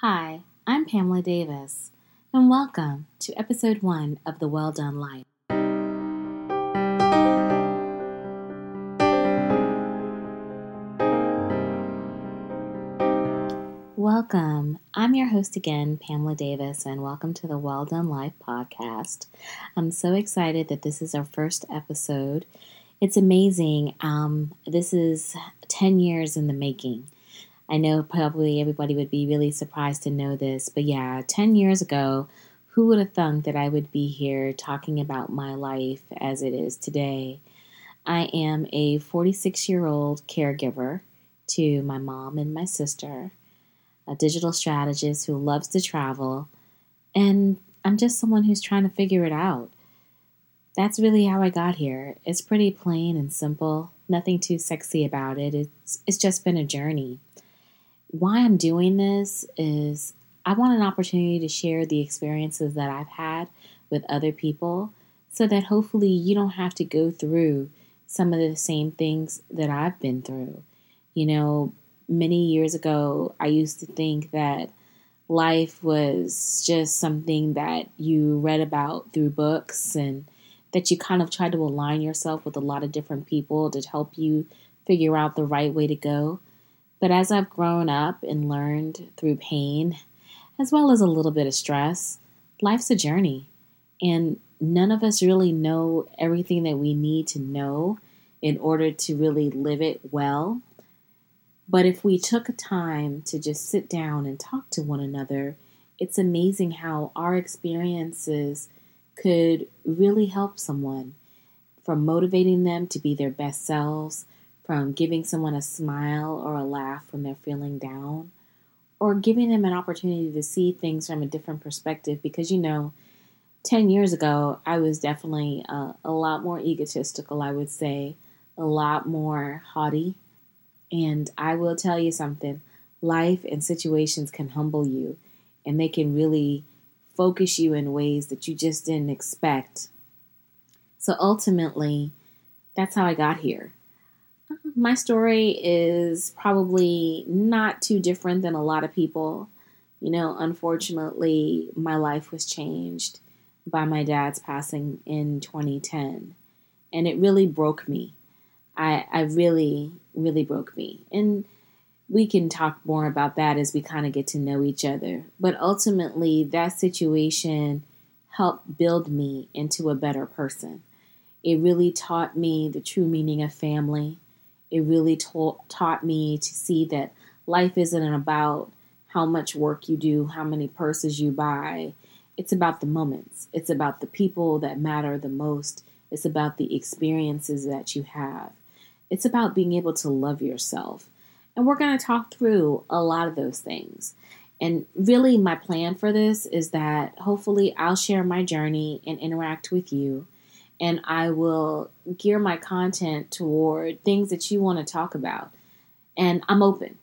Hi, I'm Pamela Davis, and welcome to episode one of The Well Done Life. Welcome. I'm your host again, Pamela Davis, and welcome to the Well Done Life podcast. I'm so excited that this is our first episode. It's amazing. Um, this is 10 years in the making. I know probably everybody would be really surprised to know this, but yeah, 10 years ago, who would have thunk that I would be here talking about my life as it is today? I am a 46 year old caregiver to my mom and my sister, a digital strategist who loves to travel, and I'm just someone who's trying to figure it out. That's really how I got here. It's pretty plain and simple, nothing too sexy about it. It's, it's just been a journey why I'm doing this is I want an opportunity to share the experiences that I've had with other people so that hopefully you don't have to go through some of the same things that I've been through. You know, many years ago, I used to think that life was just something that you read about through books and that you kind of try to align yourself with a lot of different people to help you figure out the right way to go. But as I've grown up and learned through pain, as well as a little bit of stress, life's a journey. And none of us really know everything that we need to know in order to really live it well. But if we took time to just sit down and talk to one another, it's amazing how our experiences could really help someone from motivating them to be their best selves from giving someone a smile or a laugh when they're feeling down, or giving them an opportunity to see things from a different perspective. Because, you know, 10 years ago, I was definitely uh, a lot more egotistical, I would say, a lot more haughty. And I will tell you something life and situations can humble you, and they can really focus you in ways that you just didn't expect. So ultimately, that's how I got here my story is probably not too different than a lot of people. You know, unfortunately, my life was changed by my dad's passing in 2010, and it really broke me. I, I really, really broke me. And we can talk more about that as we kind of get to know each other. But ultimately, that situation helped build me into a better person. It really taught me the true meaning of family it really taught taught me to see that life isn't about how much work you do, how many purses you buy. It's about the moments. It's about the people that matter the most. It's about the experiences that you have. It's about being able to love yourself. And we're going to talk through a lot of those things. And really, my plan for this is that hopefully I'll share my journey and interact with you and I will gear my content toward things that you want to talk about. And I'm open.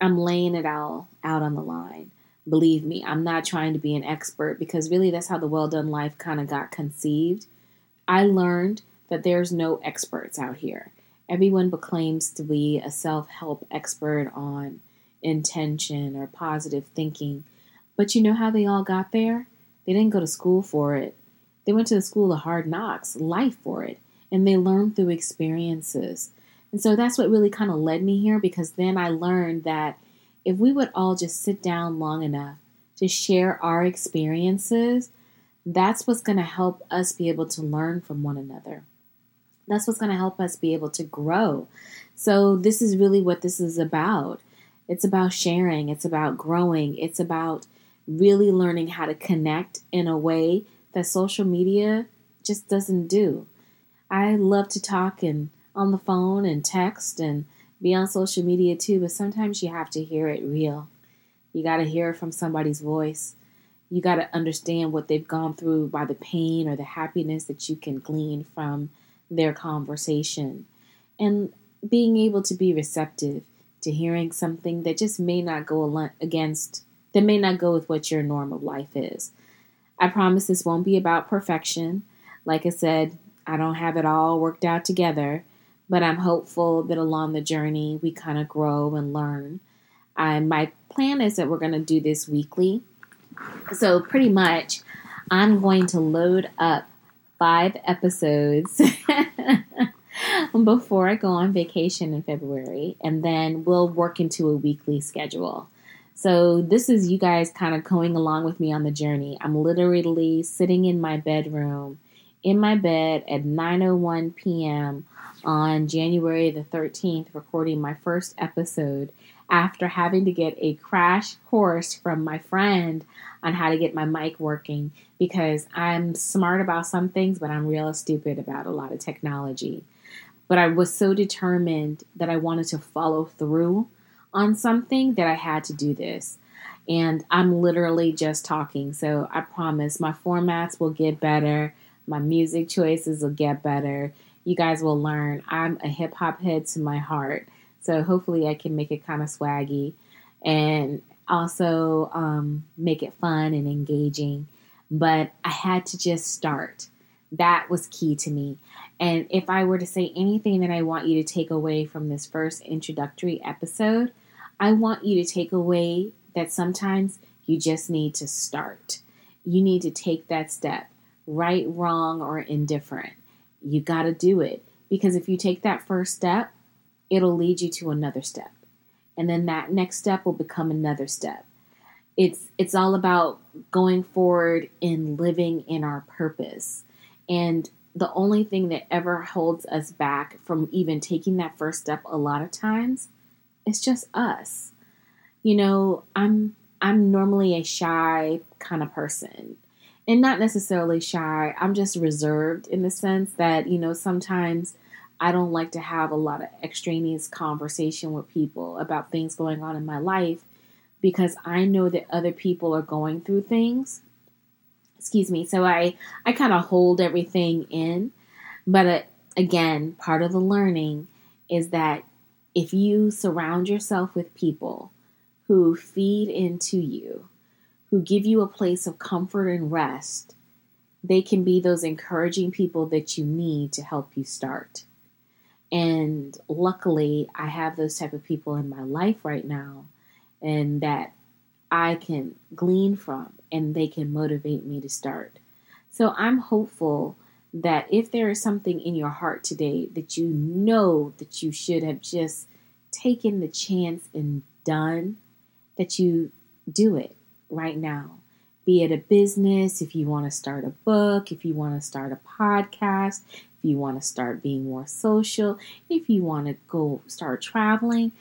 I'm laying it all out on the line. Believe me, I'm not trying to be an expert because really that's how the well done life kind of got conceived. I learned that there's no experts out here. Everyone proclaims to be a self help expert on intention or positive thinking. But you know how they all got there? They didn't go to school for it. They went to the school of hard knocks, life for it, and they learned through experiences. And so that's what really kind of led me here because then I learned that if we would all just sit down long enough to share our experiences, that's what's going to help us be able to learn from one another. That's what's going to help us be able to grow. So, this is really what this is about. It's about sharing, it's about growing, it's about really learning how to connect in a way that social media just doesn't do. I love to talk and on the phone and text and be on social media too, but sometimes you have to hear it real. You got to hear it from somebody's voice. You got to understand what they've gone through by the pain or the happiness that you can glean from their conversation. And being able to be receptive to hearing something that just may not go against, that may not go with what your norm of life is. I promise this won't be about perfection. Like I said, I don't have it all worked out together, but I'm hopeful that along the journey we kind of grow and learn. I, my plan is that we're going to do this weekly. So, pretty much, I'm going to load up five episodes before I go on vacation in February, and then we'll work into a weekly schedule. So, this is you guys kind of going along with me on the journey. I'm literally sitting in my bedroom, in my bed at 9:01 p.m. on January the 13th, recording my first episode after having to get a crash course from my friend on how to get my mic working because I'm smart about some things, but I'm real stupid about a lot of technology. But I was so determined that I wanted to follow through on something that I had to do this. And I'm literally just talking. So I promise my formats will get better, my music choices will get better. You guys will learn I'm a hip hop head to my heart. So hopefully I can make it kind of swaggy and also um, make it fun and engaging. But I had to just start. That was key to me. And if I were to say anything that I want you to take away from this first introductory episode, I want you to take away that sometimes you just need to start. You need to take that step, right, wrong, or indifferent. You got to do it. Because if you take that first step, it'll lead you to another step. And then that next step will become another step. It's it's all about going forward and living in our purpose. And the only thing that ever holds us back from even taking that first step a lot of times is just us. You know, I'm I'm normally a shy kind of person. And not necessarily shy. I'm just reserved in the sense that, you know, sometimes I don't like to have a lot of extraneous conversation with people about things going on in my life because I know that other people are going through things. Excuse me. So I I kind of hold everything in, but uh, again, part of the learning is that if you surround yourself with people who feed into you, who give you a place of comfort and rest, they can be those encouraging people that you need to help you start. And luckily, I have those type of people in my life right now and that I can glean from and they can motivate me to start. So I'm hopeful that if there is something in your heart today that you know that you should have just taken the chance and done, that you do it right now. Be it a business, if you want to start a book, if you want to start a podcast, if you want to start being more social, if you want to go start traveling,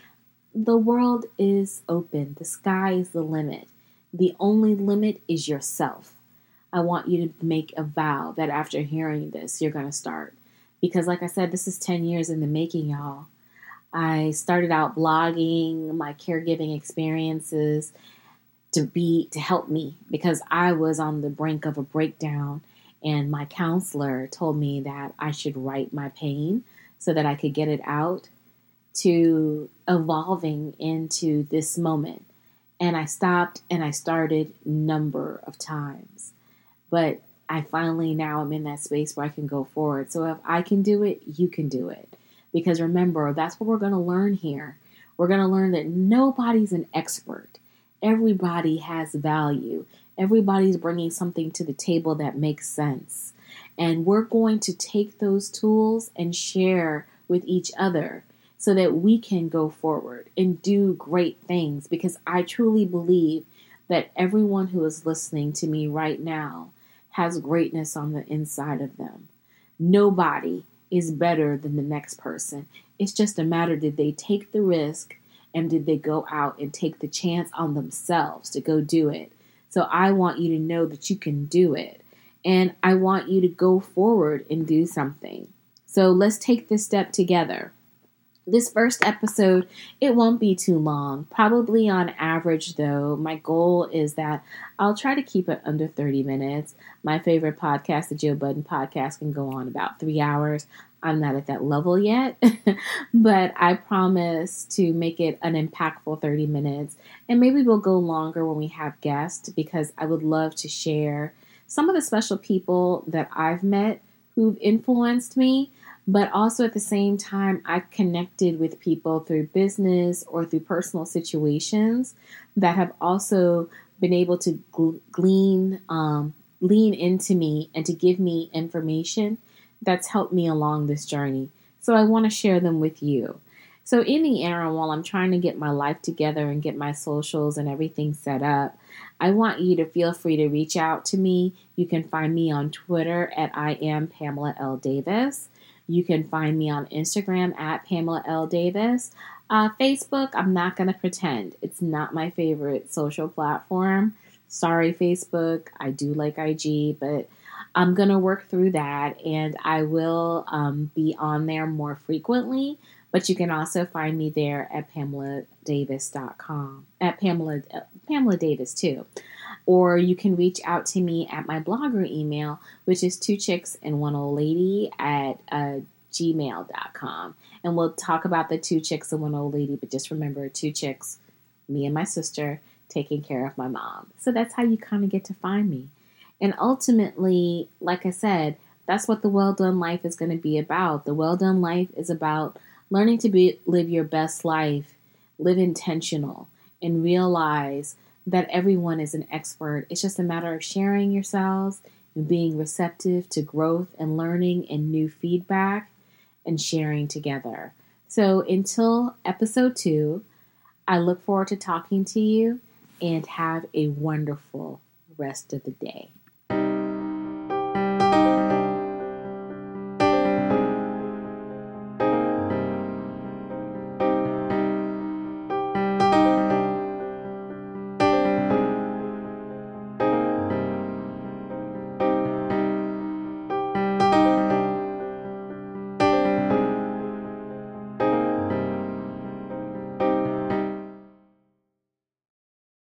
the world is open. The sky is the limit. The only limit is yourself. I want you to make a vow that after hearing this, you're going to start. Because, like I said, this is 10 years in the making, y'all. I started out blogging my caregiving experiences to be to help me because I was on the brink of a breakdown and my counselor told me that I should write my pain so that I could get it out to evolving into this moment. And I stopped and I started number of times. But I finally now I'm in that space where I can go forward. So if I can do it, you can do it. Because remember, that's what we're going to learn here. We're going to learn that nobody's an expert. Everybody has value. Everybody's bringing something to the table that makes sense. And we're going to take those tools and share with each other so that we can go forward and do great things because I truly believe that everyone who is listening to me right now has greatness on the inside of them. Nobody is better than the next person. It's just a matter did they take the risk and did they go out and take the chance on themselves to go do it? So I want you to know that you can do it. And I want you to go forward and do something. So let's take this step together. This first episode, it won't be too long. Probably on average, though, my goal is that I'll try to keep it under 30 minutes. My favorite podcast, the Joe Budden podcast, can go on about three hours. I'm not at that level yet, but I promise to make it an impactful 30 minutes. And maybe we'll go longer when we have guests because I would love to share some of the special people that I've met who've influenced me. But also at the same time, I connected with people through business or through personal situations that have also been able to glean, um, lean into me and to give me information that's helped me along this journey. So I want to share them with you. So, in the interim, while I'm trying to get my life together and get my socials and everything set up, I want you to feel free to reach out to me. You can find me on Twitter at I am Pamela L. Davis. You can find me on Instagram at Pamela L. Davis. Uh, Facebook, I'm not going to pretend. It's not my favorite social platform. Sorry, Facebook. I do like IG, but I'm going to work through that and I will um, be on there more frequently. But you can also find me there at PamelaDavis.com, at Pamela, Pamela Davis too. Or you can reach out to me at my blogger email, which is two chicks and one old lady at uh, gmail.com. And we'll talk about the two chicks and one old lady, but just remember two chicks, me and my sister, taking care of my mom. So that's how you kind of get to find me. And ultimately, like I said, that's what the well done life is going to be about. The well done life is about learning to be live your best life, live intentional, and realize that everyone is an expert. It's just a matter of sharing yourselves and being receptive to growth and learning and new feedback and sharing together. So until episode two, I look forward to talking to you and have a wonderful rest of the day.